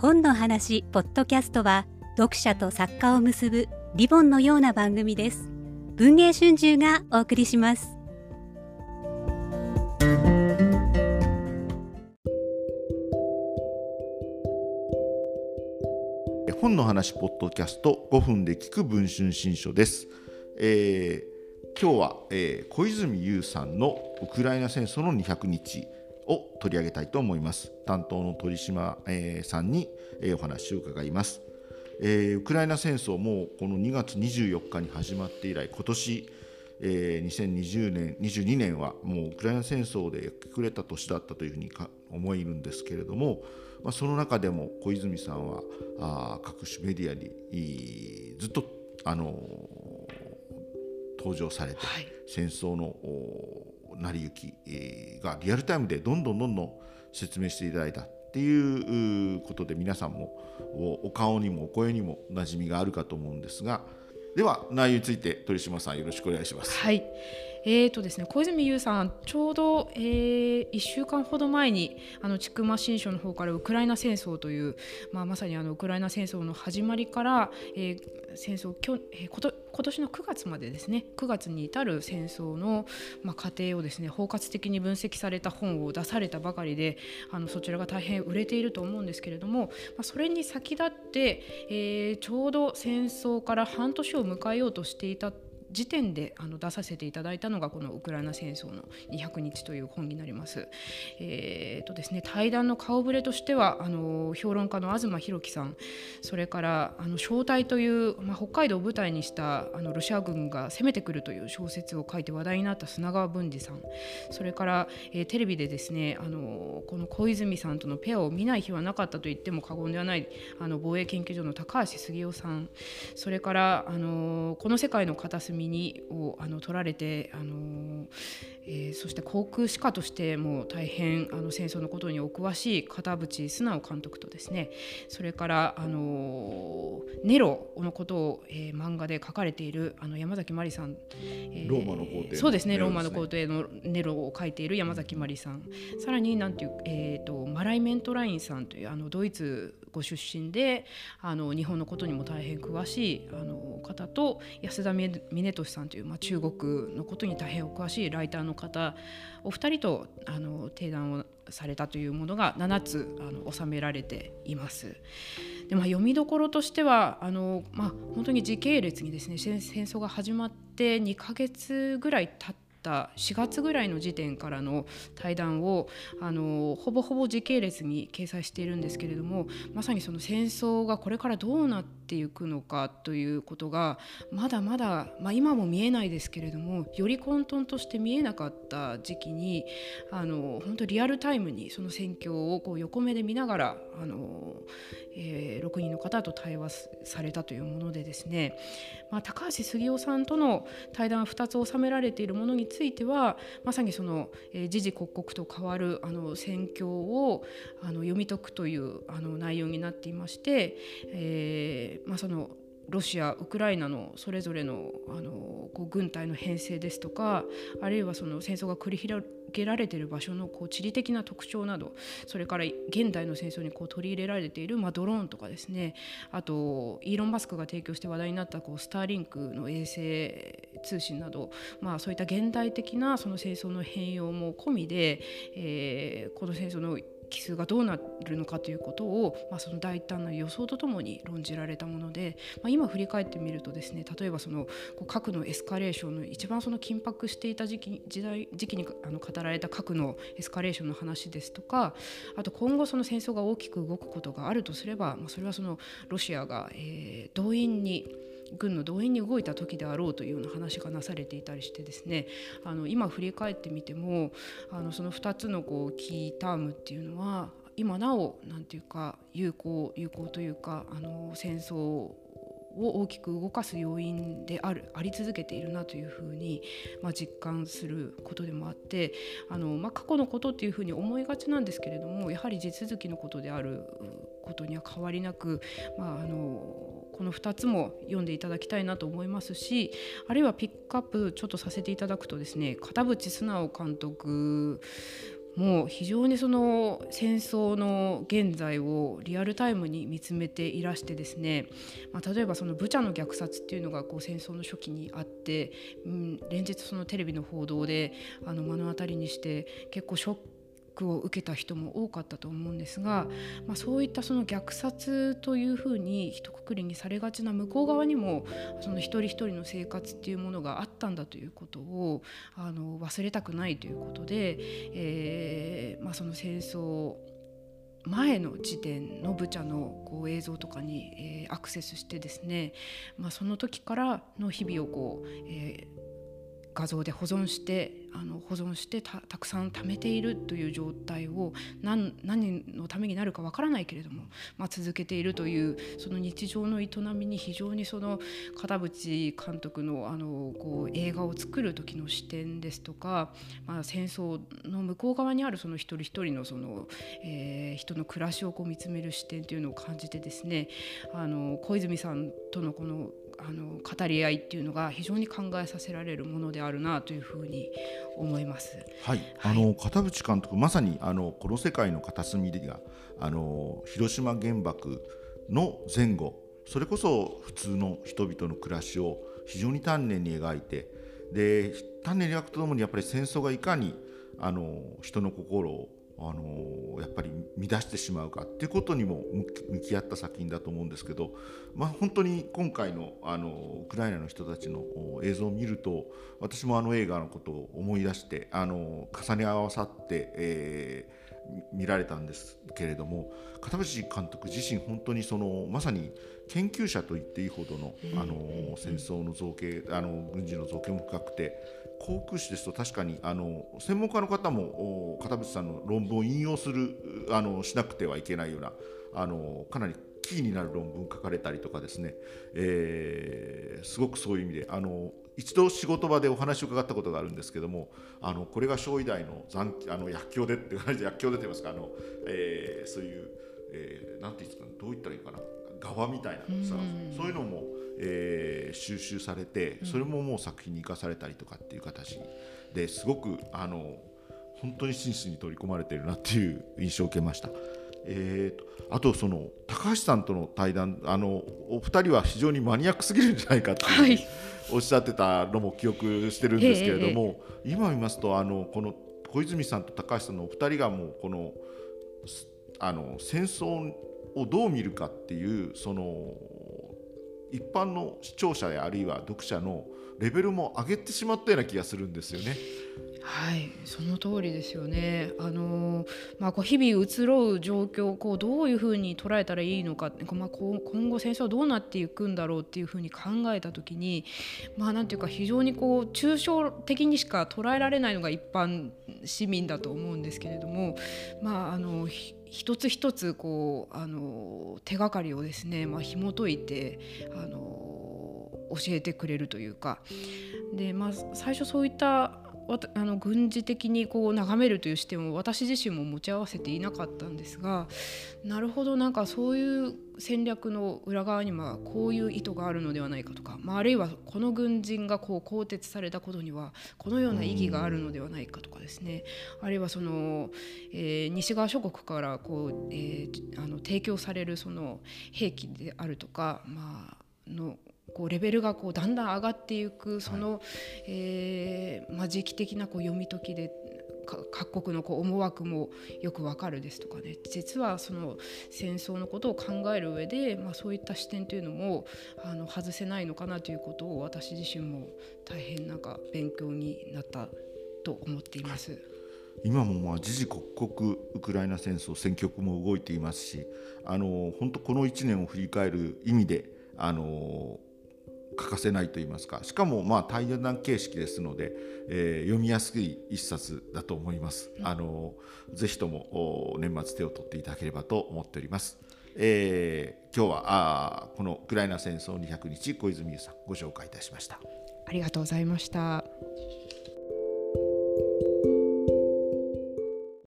本の話ポッドキャストは読者と作家を結ぶリボンのような番組です。文藝春秋がお送りします。本の話ポッドキャスト5分で聞く文春新書です、えー、今日は、えー、小泉悠さんのウクライナ戦争の200日を取り上げたいと思います。担当の鳥島、えー、さんに、えー、お話を伺います、えー、ウクライナ戦争もこの2月24日に始まって以来今年えー、2020年、22年はもうウクライナ戦争でくれた年だったというふうに思えるんですけれども、まあ、その中でも小泉さんはあ各種メディアにずっと、あのー、登場されて、はい、戦争の成り行き、がリアルタイムでどんどんどんどん説明していただいたっていうことで皆さんもお顔にもお声にも馴染みがあるかと思うんですがでは内容について鳥島さんよろしくお願いします。はいえーとですね、小泉悠さん、ちょうど、えー、1週間ほど前にあの千曲新書の方からウクライナ戦争という、まあ、まさにあのウクライナ戦争の始まりから、えー、戦争きょ、えー、こと今年の9月までですね9月に至る戦争の、まあ、過程をですね包括的に分析された本を出されたばかりであのそちらが大変売れていると思うんですけれども、まあ、それに先立って、えー、ちょうど戦争から半年を迎えようとしていた時点であの出させていただいたのがこのウクライナ戦争の200日という本になります。えーとですね、対談の顔ぶれとしてはあの評論家の東博樹さんそれからあの正体という、まあ、北海道を舞台にしたあのロシア軍が攻めてくるという小説を書いて話題になった砂川文治さんそれから、えー、テレビでですねあのこの小泉さんとのペアを見ない日はなかったと言っても過言ではないあの防衛研究所の高橋杉雄さんそれからあのこの世界の片隅にをあの取られてあの、えー、そして航空士官としても大変あの戦争のことにお詳しい片渕素直監督とですねそれからあのネロのことを、えー、漫画で書かれているあの山崎まりさん、えー、ローマの皇帝そうですね、ね、ローマの皇帝のネロを書いている山崎まりさん。さらになんていう、えーと、マライ・メントラインさんというあのドイツご出身であの日本のことにも大変詳しいあの方と安田峰俊さんという、まあ、中国のことに大変お詳しいライターの方お二人とあの提談をされたというものが7つあの収められています。でまあ、読みどころとしてはあの、まあ、本当に時系列にですね戦争が始まって2ヶ月ぐらい経ってた4月ぐらいの時点からの対談をあのほぼほぼ時系列に掲載しているんですけれどもまさにその戦争がこれからどうなっていくのかということがまだまだ、まあ、今も見えないですけれどもより混沌として見えなかった時期にあの本当リアルタイムにその戦況をこう横目で見ながらあの、えー、6人の方と対話されたというものでですね、まあ、高橋杉雄さんとの対談2つ収められているものにつついてはまさにその、えー、時々刻々と変わるあの戦況をあの読み解くというあの内容になっていまして、えーまあ、そのロシア、ウクライナのそれぞれのあのこう軍隊の編成ですとかあるいはその戦争が繰り広げられている場所のこう地理的な特徴などそれから現代の戦争にこう取り入れられている、まあ、ドローンとかですねあとイーロン・マスクが提供して話題になったこうスターリンクの衛星通信など、まあ、そういった現代的なその戦争の変容も込みで、えー、この戦争の奇数がどうなるのかということを、まあ、その大胆な予想とともに論じられたもので、まあ、今振り返ってみるとですね例えばその核のエスカレーションの一番その緊迫していた時期時代時期にあの語られた核のエスカレーションの話ですとかあと今後その戦争が大きく動くことがあるとすれば、まあ、それはそのロシアが、えー、動員に軍の動員に動いた時であろうというような話がなされていたりしてですねあの今振り返ってみてもあのその2つのこうキータームっていうのは今なお何て言うか有効有効というかあの戦争を大きく動かす要因であるあり続けているなというふうに、まあ、実感することでもあってあの、まあ、過去のことっていうふうに思いがちなんですけれどもやはり地続きのことであることには変わりなく、まあ、あのこの2つも読んでいただきたいなと思いますしあるいはピックアップちょっとさせていただくとですね片渕素直監督もう非常にその戦争の現在をリアルタイムに見つめていらしてですね、まあ、例えばそのブチャの虐殺っていうのがこう戦争の初期にあって、うん、連日そのテレビの報道であの目の当たりにして結構ショッククを受けた人も多かったと思うんですが、まあ、そういったその虐殺というふうに一括りにされがちな向こう側にもその一人一人の生活っていうものがあったんだということをあの忘れたくないということで、えーまあ、その戦争前の時点のブチャのこう映像とかに、えー、アクセスしてですね、まあ、その時からの日々をこう、えー、画像で保存してあの保存してたくさん貯めているという状態を何のためになるかわからないけれども、まあ、続けているというその日常の営みに非常にその片渕監督のあのこう映画を作る時の視点ですとか、まあ、戦争の向こう側にあるその一人一人のその、えー、人の暮らしをこう見つめる視点というのを感じてですねあの小泉さんとのこのあの語り合いっていうのが非常に考えさせられるものであるなというふうに思います。はい、はい、あの片渕監督まさにあのこの世界の片隅でがあの広島原爆の前後それこそ普通の人々の暮らしを非常に丹念に描いてで丹念に描くとともにやっぱり戦争がいかにあの人の心をあのやっぱり乱してしまうかっていうことにも向き合った作品だと思うんですけど、まあ、本当に今回のあのウクライナの人たちの映像を見ると私もあの映画のことを思い出してあの重ね合わさって、えー、見られたんですけれども片渕監督自身本当にそのまさに研究者と言っていいほどのあの戦争の造形あの軍事の造形も深くて航空士ですと確かにあの専門家の方も片渕さんの論文を引用するあのしなくてはいけないようなあのかなりキーになる論文書かれたりとかですね、えー、すごくそういう意味であの一度仕事場でお話を伺ったことがあるんですけどもあのこれが小医大の残あの薬莢でって薬莢でと言いますか？あの、えー、そういう、えー、なんていうんですか？どう言ったらいいかな？側みたいなさそういうのもえー、収集されてそれももう作品に生かされたりとかっていう形ですごくあの本当に真摯に取り込まれているなっていう印象を受けました。えーと、あとその高橋さんとの対談あのお二人は非常にマニアックすぎるんじゃないかっていう、おっしゃってたのも記憶してるんですけれども、今見ますとあのこの小泉さんと高橋さんのお二人がもうこのあの戦争をどう見るかっていうその一般の視聴者やあるいは読者のレベルも上げてしまったような気がするんですよね。はい、その通りですよね。あのまあ、こう日々移ろう状況をこうどういうふうに捉えたらいいのか、まあ、今後戦争はどうなっていくんだろうっていうふうに考えた時に、まあ、なんていうか非常にこう抽象的にしか捉えられないのが一般市民だと思うんですけれども、まあ、あの一つ一つこうあの手がかりをですね、まあ、紐解いてあの教えてくれるというかで、まあ、最初そういったあの軍事的にこう眺めるという視点を私自身も持ち合わせていなかったんですがなるほどなんかそういう戦略の裏側にはこういう意図があるのではないかとか、まあ、あるいはこの軍人がこう更迭されたことにはこのような意義があるのではないかとかですね。あるいはその、えー、西側諸国からこう、えー、あの提供されるその兵器であるとか、まあのこうレベルがこうだんだん上がっていくその、はい、えー、まあ、時期的なこう読み解きで各国のこう思惑もよくわかるですとかね。実はその戦争のことを考える上で、まあ、そういった視点というのもあの外せないのかなということを私自身も大変なんか勉強になったと思っています。今もまあ時々刻々ウクライナ戦争戦局も動いていますしあの本当この1年を振り返る意味であの欠かせないと言いますかしかもまあ対談形式ですので、えー、読みやすい一冊だと思います。あのぜひとも年末手を取っていただければと思っております。えー、今日はあこのウクライナ戦争200日小泉さんご紹介いたしました。ありがとうございました。